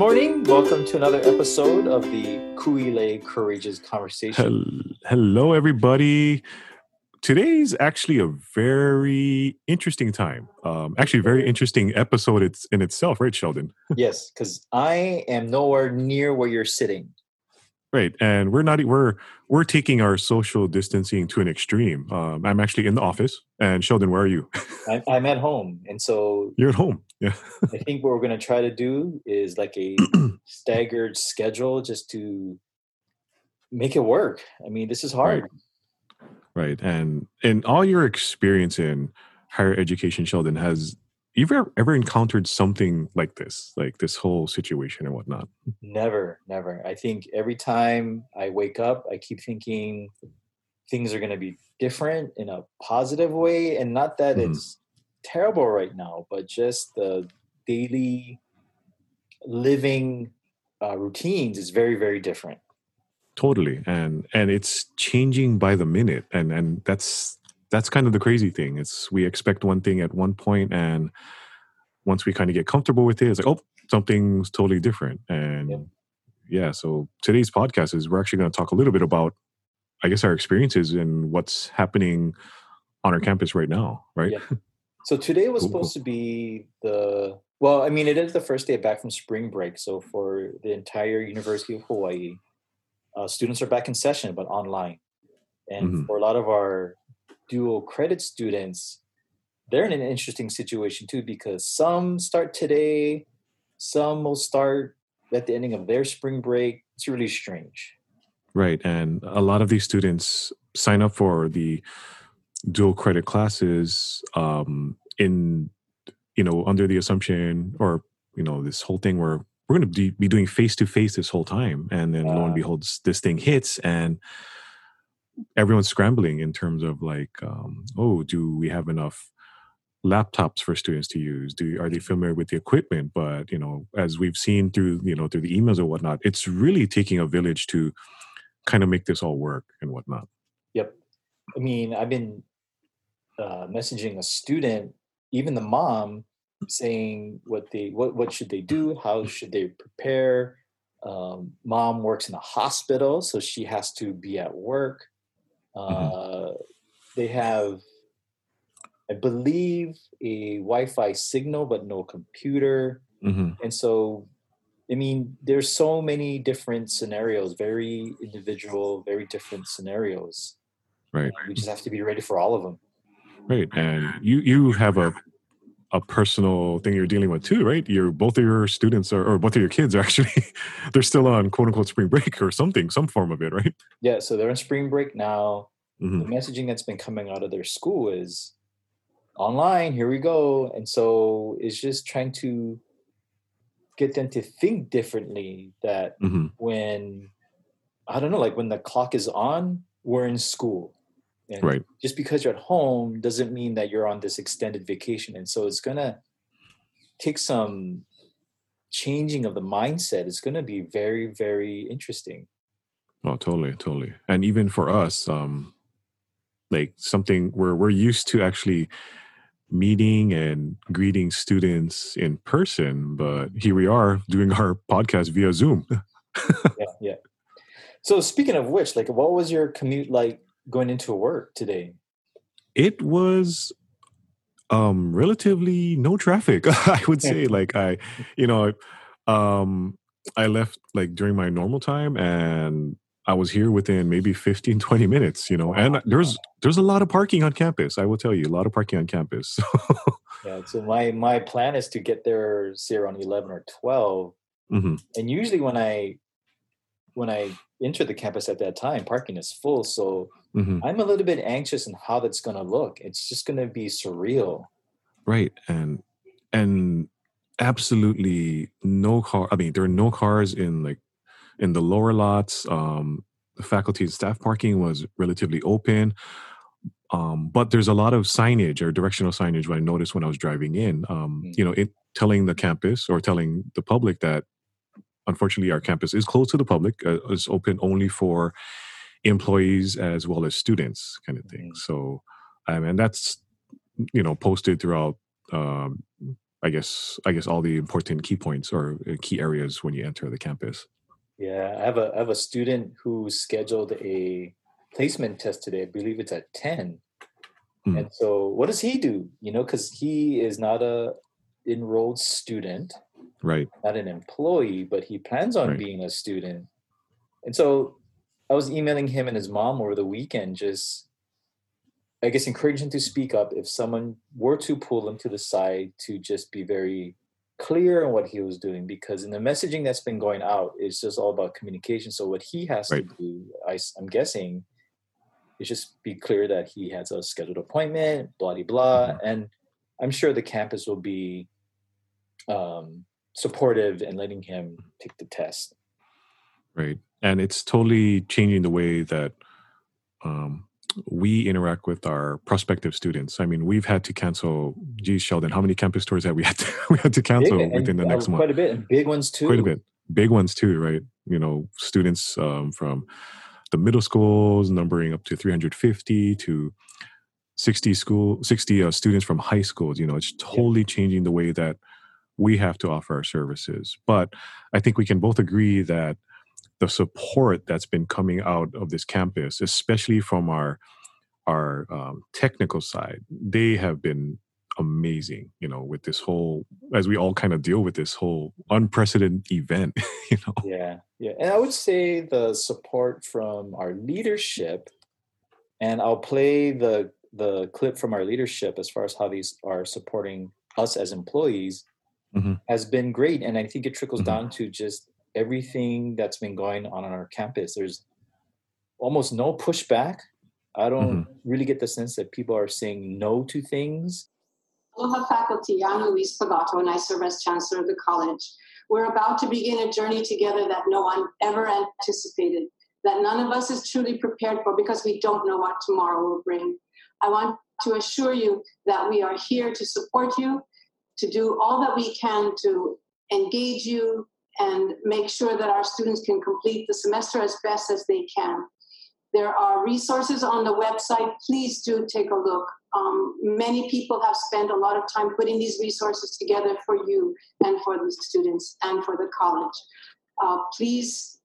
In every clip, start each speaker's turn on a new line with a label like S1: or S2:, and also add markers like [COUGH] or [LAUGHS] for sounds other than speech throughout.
S1: morning. Welcome to another episode of the Kuile Courageous Conversation.
S2: Hello, everybody. Today's actually a very interesting time. Um, actually, a very interesting episode it's in itself, right, Sheldon?
S1: yes, because I am nowhere near where you're sitting.
S2: Right, and we're not we're we're taking our social distancing to an extreme. Um, I'm actually in the office, and Sheldon, where are you?
S1: I'm, I'm at home, and so [LAUGHS]
S2: You're at home. Yeah.
S1: I think what we're going to try to do is like a [CLEARS THROAT] staggered schedule just to make it work. I mean, this is hard.
S2: Right, and in all your experience in higher education, Sheldon, has you ever ever encountered something like this, like this whole situation and whatnot?
S1: Never, never. I think every time I wake up, I keep thinking things are going to be different in a positive way. And not that
S2: Mhm.
S1: it's terrible right now, but just the daily living uh, routines is very, very different.
S2: totally and and it's changing by the minute and and that's that's kind of the crazy thing it's we expect one thing at one point and once we kind of get comfortable with it it's like oh something's totally different and
S1: Yep.
S2: yeah so today's podcast is we're actually going to talk a little bit about i guess our experiences and what's happening on our campus right now right
S1: Yeah. So today was supposed to be the well, I mean, it is the first day back from spring break. So for the entire University of Hawaii, uh, students are back in session, but online. And
S2: Mhm.
S1: for a lot of our dual credit students, they're in an interesting situation too because some start today, some will start at the ending of their spring break. It's really strange.
S2: Right. And a lot of these students sign up for the dual credit classes um, in, you know, under the assumption or, you know, this whole thing where we're going to be doing face to face this whole time. And then lo and behold, this thing hits and everyone's scrambling in terms of like, um, oh, do we have enough laptops for students to use do are they familiar with the equipment but you know as we've seen through you know through the emails or whatnot it's really taking a village to kind of make this all work and whatnot.
S1: Yep. I mean, I've been uh, messaging a student, even the mom, saying what they what what should they do, how should they prepare. Um, mom works in a hospital, so she has to be at work. Uh, They have, I believe, a Wi-Fi signal, but no computer,
S2: hmm
S1: and so. I mean, there's so many different scenarios, very individual, very different scenarios.
S2: Right,
S1: we just have to be ready for all of them.
S2: right, and you you have a a personal thing you're dealing with too, right? Your both of your students are, or both of your kids are [LAUGHS] actually they're still on quote unquote spring break or something, some form of it, right?
S1: Yeah, so they're in spring break now.
S2: hmm
S1: The messaging that's been coming out of their school is online, here we go. And so it's just trying to get them to think differently that
S2: hmm
S1: when, I don't know, like when the clock is on, we're in school. And
S2: Right,
S1: just because you're at home doesn't mean that you're on this extended vacation. And so it's going to take some changing of the mindset. It's going to be very, very interesting.
S2: oh, totally, totally, and even for us, um, like something where we're used to actually meeting and greeting students in person, but here we are doing our podcast via Zoom. [LAUGHS]
S1: yeah, yeah. So speaking of which, like, what was your commute like going into work today?
S2: it was um relatively no traffic [LAUGHS] i would say [LAUGHS] like i you know um i left like during my normal time and i was here within maybe 15 20 minutes you know and there's there's a lot of parking on campus i will tell you a lot of parking on campus [LAUGHS]
S1: Yeah. So my my plan is to get there say around eleven or twelve,
S2: hmm
S1: and usually when I when I enter the campus at that time, parking is full. So
S2: hmm
S1: I'm a little bit anxious on how that's going to look. It's just going to be surreal.
S2: right and and absolutely no car i mean there are no cars in like in the lower lots um the faculty and staff parking was relatively open um but there's a lot of signage or directional signage what i noticed when i was driving in um
S1: Mm.
S2: you know it telling the campus or telling the public that unfortunately our campus is closed to the public uh, is open only for employees as well as students kind of thing
S1: Mhm.
S2: so um, and that's you know posted throughout um, I guess I guess all the important key points or uh, key areas when you enter the campus.
S1: Yeah, I have a I have a student who scheduled a placement test today. I believe it's at ten. Mm. And so, what does he do? You know, because he is not a enrolled student,
S2: right?
S1: Not an employee, but he plans on right. being a student. And so, I was emailing him and his mom over the weekend, just I guess encourage him to speak up if someone were to pull him to the side to just be very clear on what he was doing because in the messaging that's been going out it's just all about communication so what he has right. to do I, i'm guessing is just be clear that he has a scheduled appointment blah blah blah mm-hmm. and i'm sure the campus will be um, supportive and letting him take the test
S2: right and it's totally changing the way that um, we interact with our prospective students. I mean, we've had to cancel. Geez, Sheldon, how many campus tours have we had to [LAUGHS] we had to cancel big, within the next
S1: quite
S2: month?
S1: Quite a bit, and big ones too.
S2: Quite a bit, big ones too, right? You know, students um, from the middle schools numbering up to 350 to 60 school 60 uh, students from high schools. You know, it's totally yeah. changing the way that we have to offer our services. But I think we can both agree that the support that's been coming out of this campus, especially from our our um, technical side, they have been amazing. You know, with this whole as we all kind of deal with this whole unprecedented event. [LAUGHS] You know.
S1: Yeah, yeah, and I would say the support from our leadership, and I'll play the the clip from our leadership as far as how these are supporting us as employees mm-hmm. has been great and i think it trickles mm-hmm. down to just everything that's been going on on our campus. There's almost no pushback. I don't mm-hmm. really get the sense that people are saying no to things.
S3: Aloha faculty, I'm Louise Pagotto and I serve as Chancellor of the college. We're about to begin a journey together that no one ever anticipated, that none of us is truly prepared for because we don't know what tomorrow will bring. I want to assure you that we are here to support you, to do all that we can to engage you, and make sure that our students can complete the semester as best as they can. There are resources on the website. Please do take a look. Um, many people have spent a lot of time putting these resources together for you and for the students and for the college. Uh, please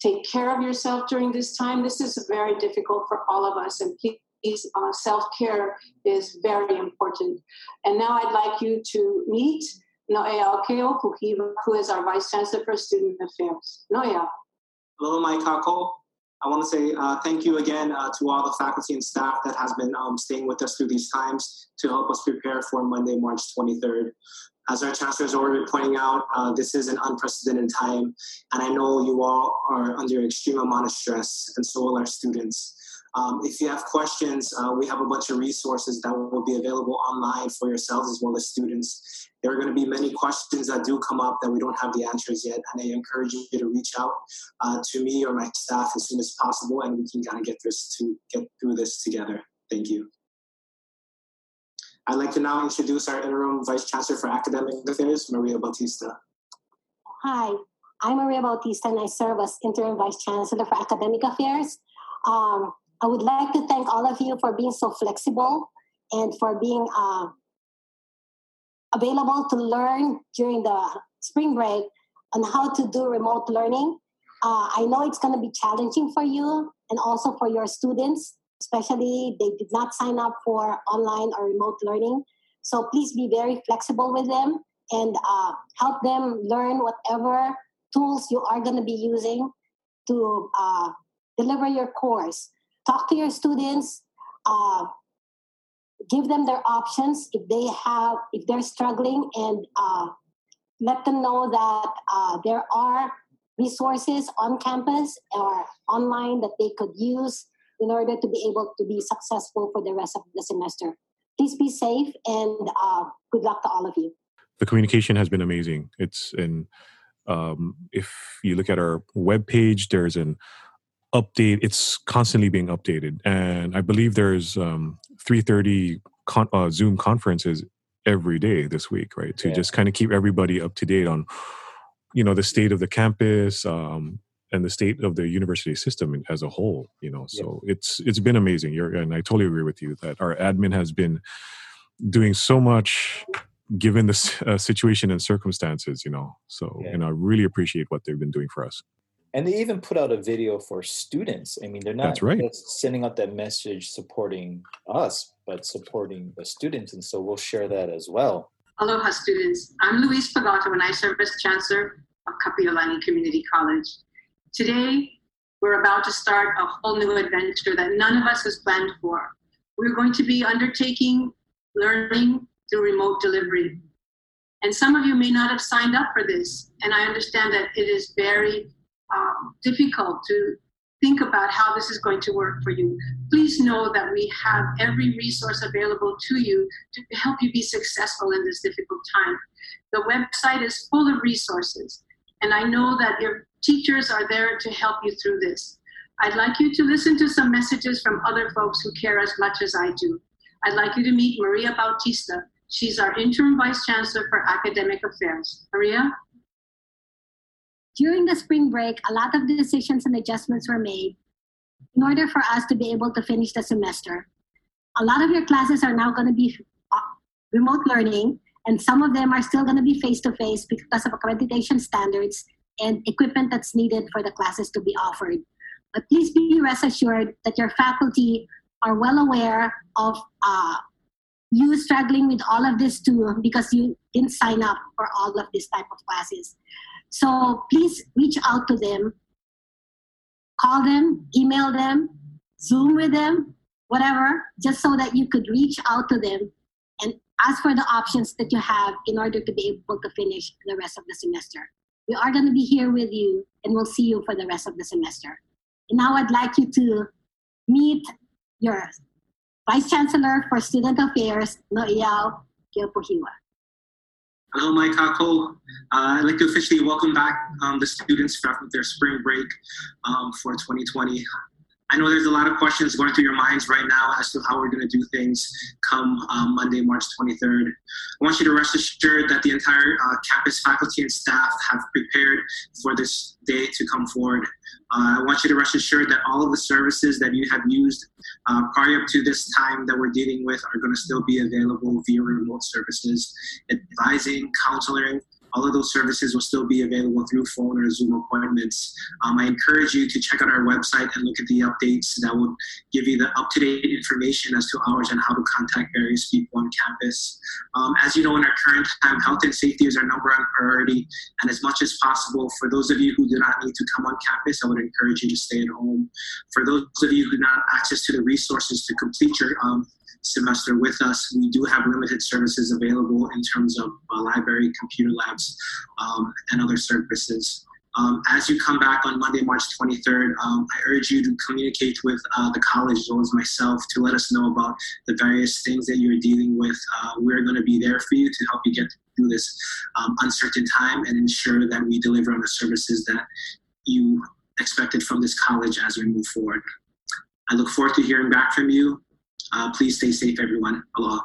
S3: take care of yourself during this time. This is very difficult for all of us, and please, uh, self care is very important. And now I'd like you to meet Okeo Kukiva, who is our Vice Chancellor for Student Affairs. Noea.
S4: Hello, Mike Kako. I want to say uh, thank you again uh, to all the faculty and staff that has been um, staying with us through these times to help us prepare for Monday, March 23rd. As our chancellor has already been pointing out, uh, this is an unprecedented time, and I know you all are under extreme amount of stress, and so will our students. Um, if you have questions, uh, we have a bunch of resources that will be available online for yourselves as well as students. There are going to be many questions that do come up that we don't have the answers yet, and I encourage you to reach out uh, to me or my staff as soon as possible, and we can kind of get this to get through this together. Thank you. I'd like to now introduce our interim Vice Chancellor for Academic Affairs, Maria Bautista.
S5: Hi, I'm Maria Bautista, and I serve as interim Vice Chancellor for Academic Affairs. Um, I would like to thank all of you for being so flexible and for being uh, available to learn during the spring break on how to do remote learning. Uh, I know it's going to be challenging for you and also for your students, especially they did not sign up for online or remote learning. So please be very flexible with them and uh, help them learn whatever tools you are going to be using to uh, deliver your course talk to your students uh, give them their options if they have if they're struggling and uh, let them know that uh, there are resources on campus or online that they could use in order to be able to be successful for the rest of the semester. Please be safe and uh, good luck to all of you.
S2: The communication has been amazing. It's in um, if you look at our web page there's an update it's constantly being updated and i believe there's um 330 con- uh, zoom conferences every day this week right to yeah. just kind of keep everybody up to date on you know the state of the campus um and the state of the university system as a whole you know so yeah. it's it's been amazing You're, and i totally agree with you that our admin has been doing so much given the uh, situation and circumstances, you know. So, yeah. you know, I really appreciate what they've been doing for us.
S1: And they even put out a video for students. I mean, they're not
S2: That's right.
S1: just sending out that message supporting us, but supporting the students. And so we'll share that as well.
S3: Aloha, students. I'm Louise Pagotto, and I serve as Chancellor of Kapiolani Community College. Today, we're about to start a whole new adventure that none of us has planned for. We're going to be undertaking learning through remote delivery. And some of you may not have signed up for this, and I understand that it is very um, difficult to think about how this is going to work for you. Please know that we have every resource available to you to help you be successful in this difficult time. The website is full of resources, and I know that your teachers are there to help you through this. I'd like you to listen to some messages from other folks who care as much as I do. I'd like you to meet Maria Bautista. She's our interim vice chancellor for academic affairs. Maria?
S5: During the spring break, a lot of decisions and adjustments were made in order for us to be able to finish the semester. A lot of your classes are now going to be uh, remote learning, and some of them are still going to be face to face because of accreditation standards and equipment that's needed for the classes to be offered. But please be rest assured that your faculty are well aware of uh, you struggling with all of this too because you didn't sign up for all of this type of classes. So please reach out to them, call them, email them, Zoom with them, whatever, just so that you could reach out to them and ask for the options that you have in order to be able to finish the rest of the semester. We are going to be here with you and we'll see you for the rest of the semester. And now I'd like you to meet your Vice Chancellor for Student Affairs, Noiyao Kiopuhiwa.
S4: Hello, Mike Kako. Uh, I'd like to officially welcome back um, the students from their spring break um, for 2020. I know there's a lot of questions going through your minds right now as to how we're going to do things come um, Monday, March 23rd. I want you to rest assured that the entire uh, campus faculty and staff have prepared for this day to come forward. Uh, I want you to rest assured that all of the services that you have used uh, prior to this time that we're dealing with are going to still be available via remote services, advising, counseling, all of those services will still be available through phone or Zoom appointments. Um, I encourage you to check out our website and look at the updates that will give you the up-to-date information as to hours and how to contact various people on campus. Um, as you know, in our current time, health and safety is our number one priority. And as much as possible, for those of you who do not need to come on campus, I would encourage you to stay at home. For those of you who do not have access to the resources to complete your um, semester with us. We do have limited services available in terms of uh, library, computer labs, um, and other services. Um, as you come back on Monday, March 23rd, um, I urge you to communicate with uh, the college as well as myself to let us know about the various things that you're dealing with. Uh, we're going to be there for you to help you get through this um, uncertain time and ensure that we deliver on the services that you expected from this college as we move forward. I look forward to hearing back from you. Uh, please stay safe, everyone. Aloha.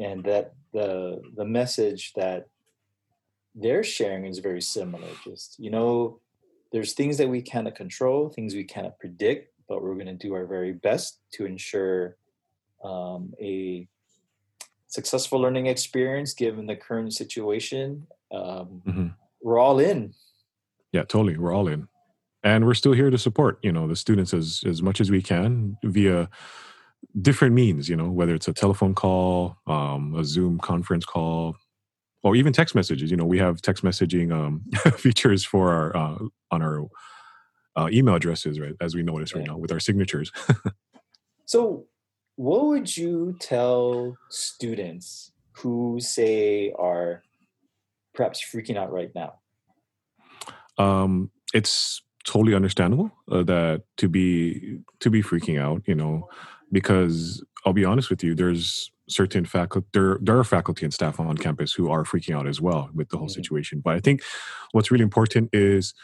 S1: And that the the message that they're sharing is very similar. Just you know, there's things that we cannot control, things we cannot predict, but we're going to do our very best to ensure um, a successful learning experience given the current situation. Um, mm-hmm. We're all in.
S2: Yeah, totally. We're all in, and we're still here to support. You know, the students as as much as we can via different means, you know, whether it's a telephone call, um, a Zoom conference call, or even text messages. You know, we have text messaging um, [LAUGHS] features for our uh, on our uh, email addresses, right? As we notice right now with our signatures. [LAUGHS]
S1: so, what would you tell students who say are perhaps freaking out right now?
S2: Um, it's totally understandable uh, that to be to be freaking out. You know, because I'll be honest with you, there's certain faculty there there are faculty and staff on campus who are freaking out as well with the whole mm-hmm. situation. But I think what's really important is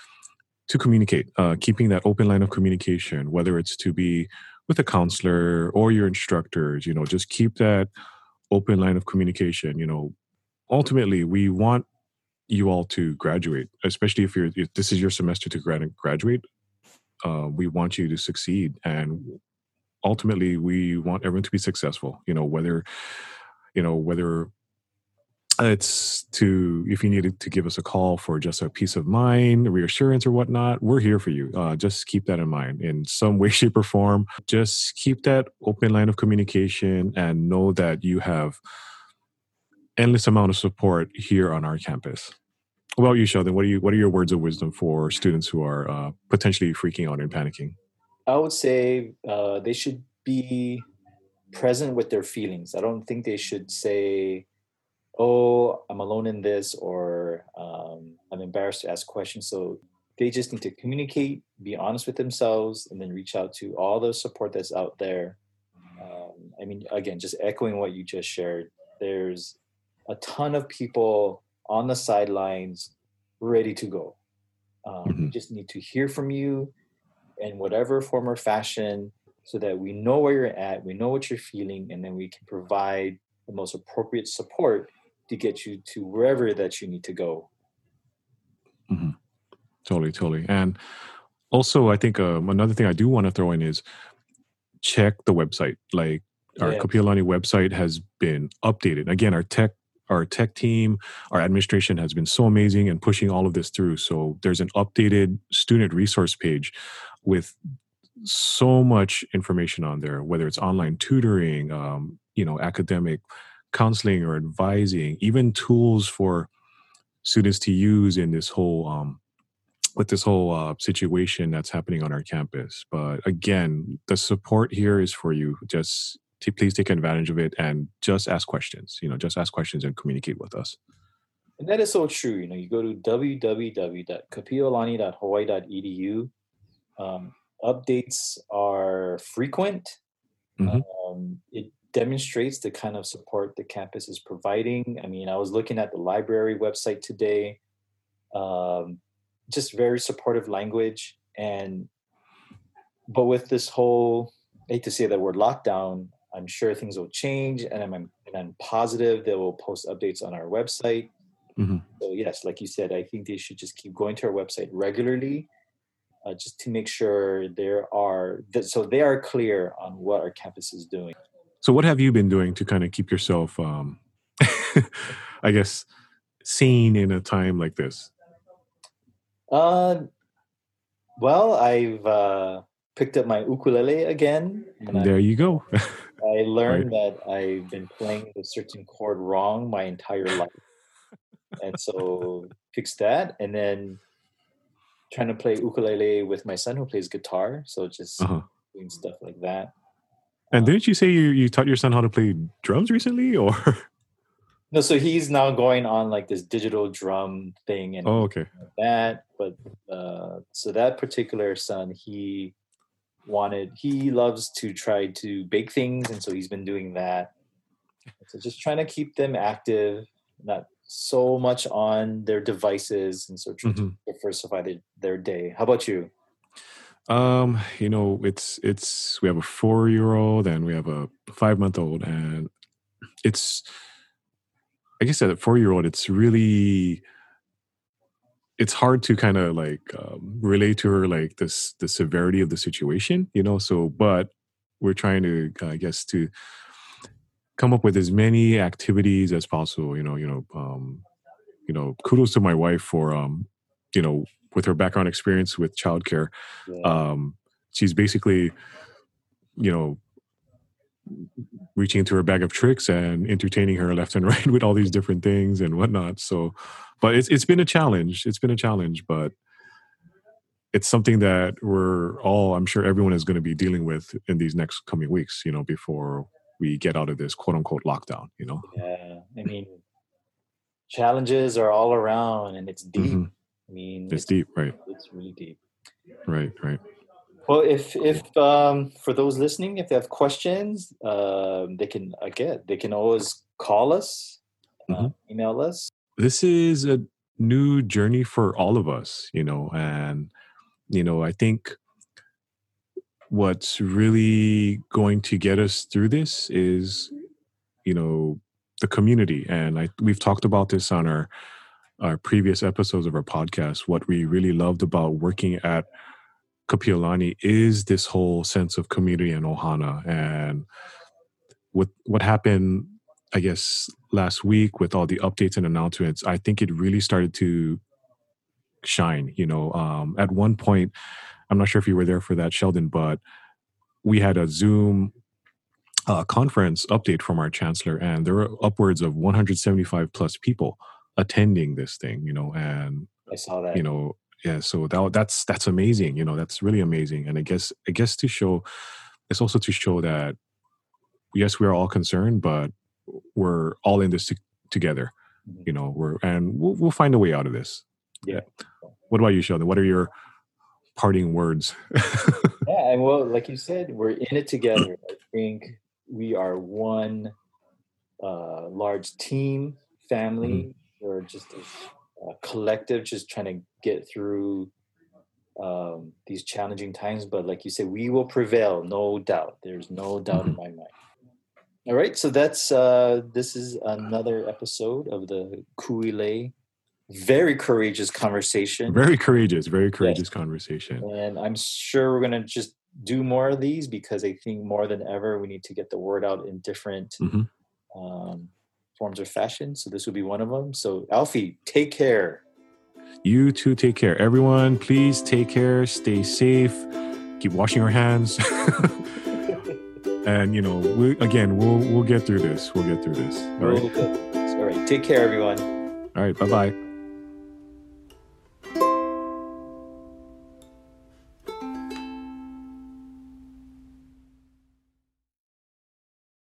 S2: to communicate, uh, keeping that open line of communication, whether it's to be with a counselor or your instructors, you know, just keep that open line of communication. You know, ultimately, we want you all to graduate, especially if you're if this is your semester to grad- graduate. Uh, we want you to succeed, and ultimately we want everyone to be successful you know whether you know whether it's to if you needed to give us a call for just a peace of mind reassurance or whatnot we're here for you. Uh, just keep that in mind in some way [LAUGHS] shape or form. Just keep that open line of communication and know that you have endless amount of support here on our campus. Well you sheldon? What are you what are your words of wisdom for students who are uh, potentially freaking out and panicking
S1: i would say uh, they should be present with their feelings i don't think they should say oh, I'm alone in this, or um, I'm embarrassed to ask questions. So they just need to communicate, be honest with themselves, and then reach out to all the support that's out there. Um, I mean, again, just echoing what you just shared, there's a ton of people on the sidelines ready to go. Um, mm-hmm. We just need to hear from you in whatever form or fashion so that we know where you're at, we know what you're feeling, and then we can provide the most appropriate support to get you to wherever that you need to go.
S2: Mm-hmm. Totally, totally. And also, I think um, another thing I do want to throw in is check the website. Like our yeah. Kapiolani website has been updated. Again, our tech our tech team, our administration has been so amazing and pushing all of this through. So there's an updated student resource page with so much information on there, whether it's online tutoring, um, you know, academic counseling or advising, even tools for students to use in this whole um, with this whole uh, situation that's happening on our campus. But again, the support here is for you. Just please take advantage of it and just ask questions. You know, just ask questions and communicate with us.
S1: And that is so true. You know, you go to www.kapiolani.hawaii.edu. Um, updates are frequent. Mm-hmm. Um, it demonstrates the kind of support the campus is providing. I mean, I was looking at the library website today, um, just very supportive language. And, but with this whole, I hate to say that word lockdown, I'm sure things will change and I'm, and I'm positive they will post updates on our website. Mm-hmm. So, yes, like you said, I think they should just keep going to our website regularly. Uh, just to make sure there are that so they are clear on what our campus is doing.
S2: So, what have you been doing to kind of keep yourself, um, [LAUGHS] I guess, sane in a time like this?
S1: Uh, well, I've uh, picked up my ukulele again.
S2: there you go. [LAUGHS]
S1: I learned right. that I've been playing a certain chord wrong my entire life, and so fixed that, and then trying to play ukulele with my son who plays guitar. So just uh-huh. doing stuff like that.
S2: And didn't you say you, you taught your son how to play drums recently or? [LAUGHS]
S1: No, so he's now going on like this digital drum thing and
S2: oh, okay.
S1: that. But uh, so that particular son, he wanted, he loves to try to bake things. And so he's been doing that. So just trying to keep them active, not so much on their devices and so trying mm-hmm. to diversify their, their day. How about you?
S2: Um, you know, it's it's we have a four year old and we have a five month old, and it's like I said, a four year old. It's really it's hard to kind of like um, relate to her like this the severity of the situation, you know. So, but we're trying to, I guess, to come up with as many activities as possible. You know, you know, um, you know. Kudos to my wife for um, you know with her background experience with childcare, yeah. um, she's basically, you know, reaching into her bag of tricks and entertaining her left and [LAUGHS] right with all these different things and whatnot. So, but it's it's been a challenge. It's been a challenge, but it's something that we're all, I'm sure everyone is going to be dealing with in these next coming weeks. You know, before we get out of this quote unquote lockdown. You know.
S1: Yeah, I mean, challenges are all around, and it's deep. Mm-hmm. I mean,
S2: it's, it's deep, right?
S1: It's really deep.
S2: Right, right.
S1: Well, if if um, for those listening, if they have questions, um, they can again they can always call us, uh, mm-hmm. uh, email us.
S2: This is a new journey for all of us, you know, and you know I think what's really going to get us through this is, you know, the community, and I we've talked about this on our our previous episodes of our podcast, what we really loved about working at Kapiolani is this whole sense of community and ohana. And what what happened I guess last week with all the updates and announcements, I think it really started to shine. You know, um, at one point, I'm not sure if you were there for that, Sheldon, but we had a Zoom uh, conference update from our chancellor, and there were upwards of 175 plus people attending this thing. You know, and
S1: I saw that.
S2: You know, yeah. So that that's that's amazing. You know, that's really amazing. And I guess I guess to show, it's also to show that yes, we're all concerned, but we're all in this to, together. Mm-hmm. You know, we're and we'll, we'll find a way out of this.
S1: Yeah.
S2: What about you, Sheldon? What are your parting words? [LAUGHS]
S1: yeah, and well, like you said, we're in it together. I think we are one uh, large team, family, mm-hmm. or just a, a, collective, just trying to get through um, these challenging times. But like you said, we will prevail, no doubt. There's no doubt mm-hmm. in my mind. All right, so that's uh, this is another episode of the Kuile. Very courageous conversation.
S2: Very courageous, very courageous yes. conversation.
S1: And I'm sure we're gonna just do more of these because I think more than ever we need to get the word out in different mm-hmm. um, forms of fashion. So this would be one of them. So Alfie, take care.
S2: You too, take care. Everyone, please take care. Stay safe. Keep washing your hands. [LAUGHS] and you know, we, again, we'll we'll get through this. We'll get through this.
S1: All right. All right. Take care, everyone.
S2: All right. Bye bye.